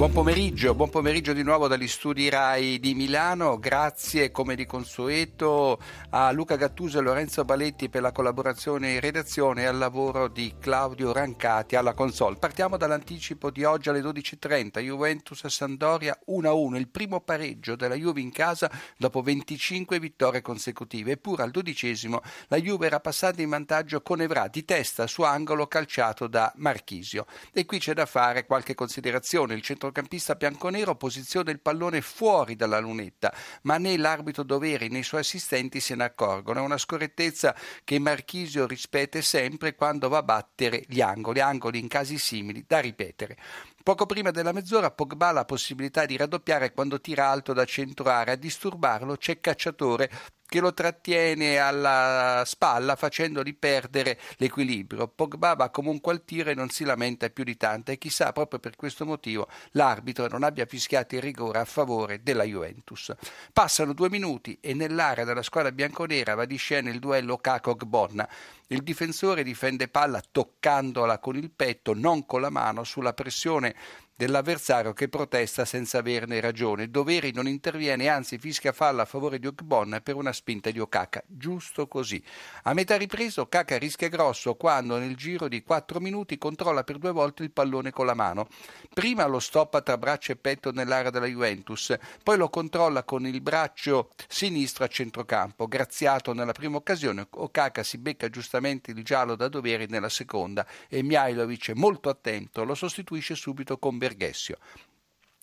Buon pomeriggio, buon pomeriggio di nuovo dagli studi RAI di Milano. Grazie come di consueto a Luca Gattuso e Lorenzo Baletti per la collaborazione in redazione e al lavoro di Claudio Rancati alla console. Partiamo dall'anticipo di oggi alle 12.30. Juventus Sandoria 1-1, il primo pareggio della Juve in casa dopo 25 vittorie consecutive. Eppure al dodicesimo la Juve era passata in vantaggio con Evra di testa su angolo calciato da Marchisio. E qui c'è da fare qualche considerazione. Il centro centrocampista bianconero posiziona il pallone fuori dalla lunetta, ma né l'arbitro Doveri né i suoi assistenti se ne accorgono. È una scorrettezza che Marchisio ripete sempre quando va a battere gli angoli, angoli in casi simili da ripetere. Poco prima della mezz'ora Pogba ha la possibilità di raddoppiare quando tira alto da centro area. A disturbarlo c'è Cacciatore che lo trattiene alla spalla facendogli perdere l'equilibrio. Pogba va comunque al tiro e non si lamenta più di tanto e chissà proprio per questo motivo l'arbitro non abbia fischiato il rigore a favore della Juventus. Passano due minuti e nell'area della squadra bianconera va di scena il duello Kakog-Bonna. Il difensore difende palla toccandola con il petto, non con la mano, sulla pressione dell'avversario che protesta senza averne ragione. Doveri non interviene, anzi fischia falla a favore di Okbon per una spinta di Okaka. Giusto così. A metà ripresa Okaka rischia grosso quando nel giro di 4 minuti controlla per due volte il pallone con la mano. Prima lo stoppa tra braccio e petto nell'area della Juventus, poi lo controlla con il braccio sinistro a centrocampo. Graziato nella prima occasione, Okaka si becca giustamente il giallo da Doveri nella seconda e Mihailovic, molto attento, lo sostituisce subito con Berlusconi Verghessio.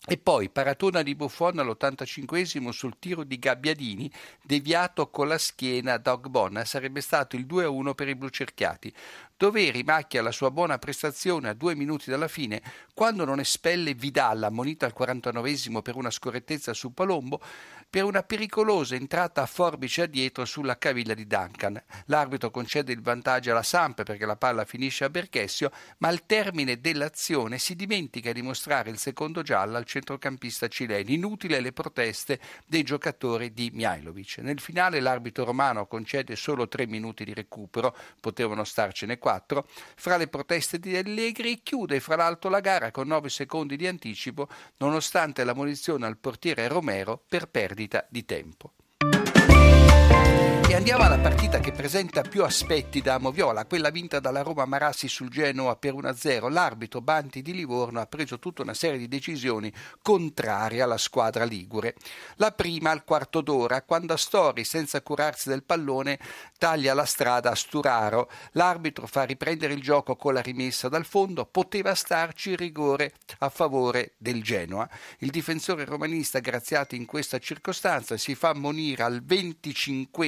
E poi paratona di Buffon all'85 sul tiro di Gabbiadini, deviato con la schiena da Ogbonna, sarebbe stato il 2-1 per i blucerchiati. Dove rimacchia la sua buona prestazione a due minuti dalla fine, quando non espelle Vidal, ammonito al 49 per una scorrettezza su Palombo, per una pericolosa entrata a forbice a dietro sulla caviglia di Duncan. L'arbitro concede il vantaggio alla Samp perché la palla finisce a Berchessio, ma al termine dell'azione si dimentica di mostrare il secondo giallo al centrocampista cileno. Inutile le proteste dei giocatori di Mihailovic. Nel finale l'arbitro romano concede solo tre minuti di recupero, potevano starcene quattro 4 fra le proteste di Allegri chiude fra l'altro la gara con 9 secondi di anticipo nonostante la munizione al portiere Romero per perdita di tempo. Andiamo alla partita che presenta più aspetti da Moviola, quella vinta dalla Roma Marassi sul Genoa per 1-0. L'arbitro Banti di Livorno ha preso tutta una serie di decisioni contrarie alla squadra ligure. La prima al quarto d'ora, quando Astori, senza curarsi del pallone, taglia la strada a Sturaro. L'arbitro fa riprendere il gioco con la rimessa dal fondo, poteva starci il rigore a favore del Genoa. Il difensore romanista, graziato in questa circostanza, si fa ammonire al 25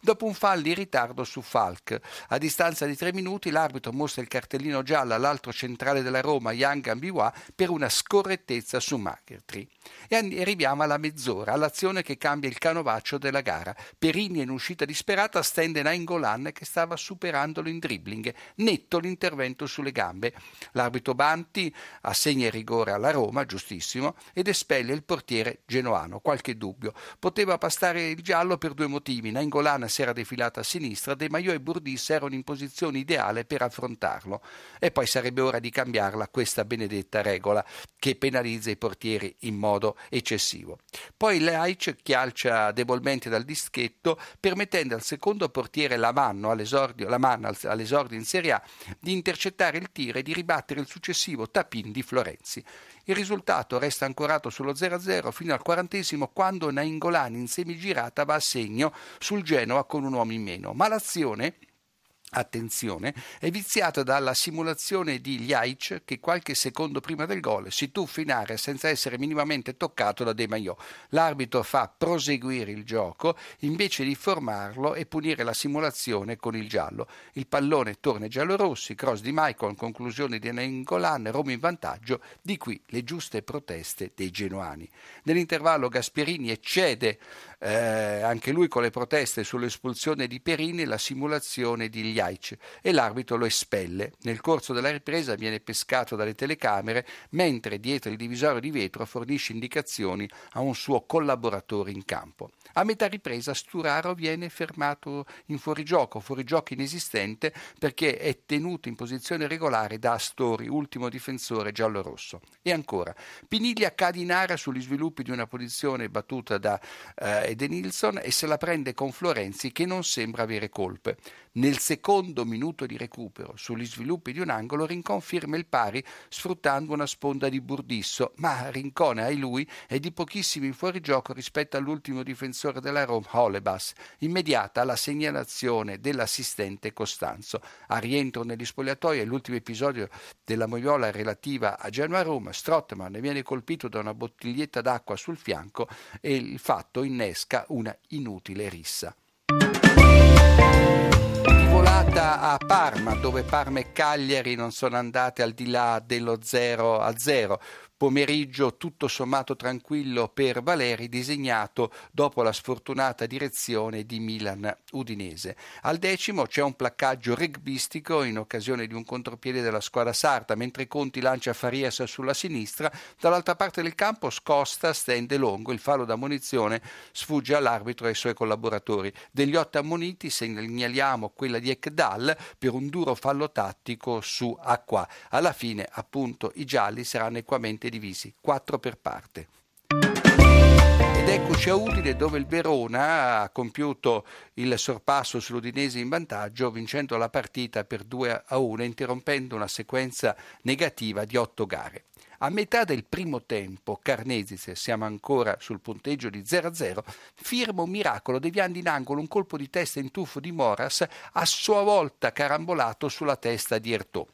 dopo un fallo in ritardo su Falk. A distanza di tre minuti l'arbitro mostra il cartellino giallo all'altro centrale della Roma, Yang Ambiwa, per una scorrettezza su Machertri. E arriviamo alla mezz'ora, all'azione che cambia il canovaccio della gara. Perini in uscita disperata stende Nainggolan che stava superandolo in dribbling. Netto l'intervento sulle gambe. L'arbitro Banti assegna il rigore alla Roma, giustissimo, ed espelle il portiere genoano. Qualche dubbio. Poteva passare il giallo per due motivi. Nainggolan Nainggolan si era defilata a sinistra, De Maio e Burdis erano in posizione ideale per affrontarlo. E poi sarebbe ora di cambiarla questa benedetta regola che penalizza i portieri in modo eccessivo. Poi Leitch chialcia debolmente dal dischetto, permettendo al secondo portiere Lamanno all'esordio, Lamanno all'esordio in Serie A di intercettare il tiro e di ribattere il successivo tapin di Florenzi. Il risultato resta ancorato sullo 0-0 fino al quarantesimo quando Nainggolan in semigirata va a segno sul Genoa con un uomo in meno, ma l'azione attenzione, è viziata dalla simulazione di Ljajic che qualche secondo prima del gol si tuffa in area senza essere minimamente toccato da De Maio. L'arbitro fa proseguire il gioco invece di formarlo e punire la simulazione con il giallo. Il pallone torna giallorossi, cross di Michael, conclusione di Nengolan, Roma in vantaggio, di qui le giuste proteste dei genuani. Nell'intervallo Gasperini eccede eh, anche lui con le proteste sull'espulsione di Perini la simulazione di Ljajic e l'arbitro lo espelle. Nel corso della ripresa viene pescato dalle telecamere mentre dietro il divisorio di vetro fornisce indicazioni a un suo collaboratore in campo. A metà ripresa Sturaro viene fermato in fuorigioco, fuorigioco inesistente perché è tenuto in posizione regolare da Astori, ultimo difensore giallo-rosso. E ancora, Piniglia cade in area sugli sviluppi di una posizione battuta da eh, Edenilson e se la prende con Florenzi che non sembra avere colpe. Nel secondo minuto di recupero, sugli sviluppi di un angolo, Rincon firma il pari sfruttando una sponda di Burdisso, ma Rincone ai lui è di pochissimo in fuorigioco rispetto all'ultimo difensore della Roma, Holebas. Immediata la segnalazione dell'assistente Costanzo. A rientro negli spogliatoi è l'ultimo episodio della moviola relativa a Genoa Roma. Strottman viene colpito da una bottiglietta d'acqua sul fianco e il fatto innesca una inutile rissa volata a Parma, dove Parma e Cagliari non sono andate al di là dello 0 a 0 pomeriggio tutto sommato tranquillo per Valeri, disegnato dopo la sfortunata direzione di Milan-Udinese. Al decimo c'è un placcaggio rugbistico in occasione di un contropiede della squadra sarda, mentre Conti lancia Farias sulla sinistra, dall'altra parte del campo Scosta stende lungo, il fallo da munizione sfugge all'arbitro e ai suoi collaboratori. Degli otto ammoniti segnaliamo quella di Ekdal per un duro fallo tattico su Acqua. Alla fine, appunto, i gialli saranno equamente divisi, quattro per parte. Ed eccoci a Udine dove il Verona ha compiuto il sorpasso sull'Udinese in vantaggio vincendo la partita per 2 a 1 interrompendo una sequenza negativa di otto gare. A metà del primo tempo, Carnezis, siamo ancora sul punteggio di 0-0, firma un miracolo deviando in angolo un colpo di testa in tuffo di Moras, a sua volta carambolato sulla testa di Ertò.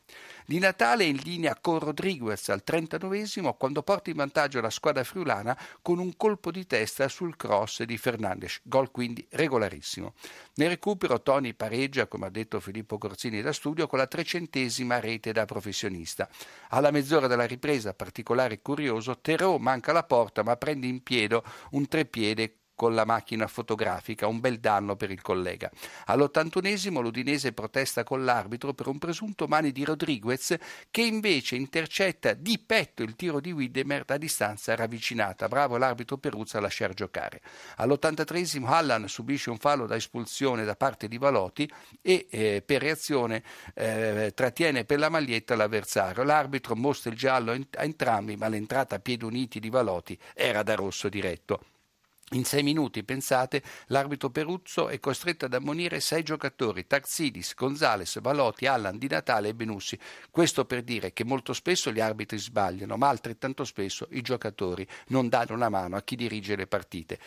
Di Natale in linea con Rodriguez al 39 quando porta in vantaggio la squadra friulana con un colpo di testa sul cross di Fernandes, gol quindi regolarissimo. Nel recupero Tony pareggia, come ha detto Filippo Corzini da studio, con la trecentesima rete da professionista. Alla mezz'ora della ripresa, particolare curioso, Terò manca la porta ma prende in piedi un trepiede con la macchina fotografica, un bel danno per il collega. All'81esimo l'Udinese protesta con l'arbitro per un presunto mani di Rodriguez che invece intercetta di petto il tiro di Widdemer da distanza ravvicinata. Bravo l'arbitro Peruzza a lasciar giocare. All'83esimo Allan subisce un fallo da espulsione da parte di Valotti e eh, per reazione eh, trattiene per la maglietta l'avversario. L'arbitro mostra il giallo a entrambi, ma l'entrata a piedi uniti di Valotti era da rosso diretto. In sei minuti, pensate, l'arbitro Peruzzo è costretto ad ammonire sei giocatori, Taxidis, Gonzales, Valotti, Allan, Di Natale e Benussi. Questo per dire che molto spesso gli arbitri sbagliano, ma altrettanto spesso i giocatori non danno una mano a chi dirige le partite.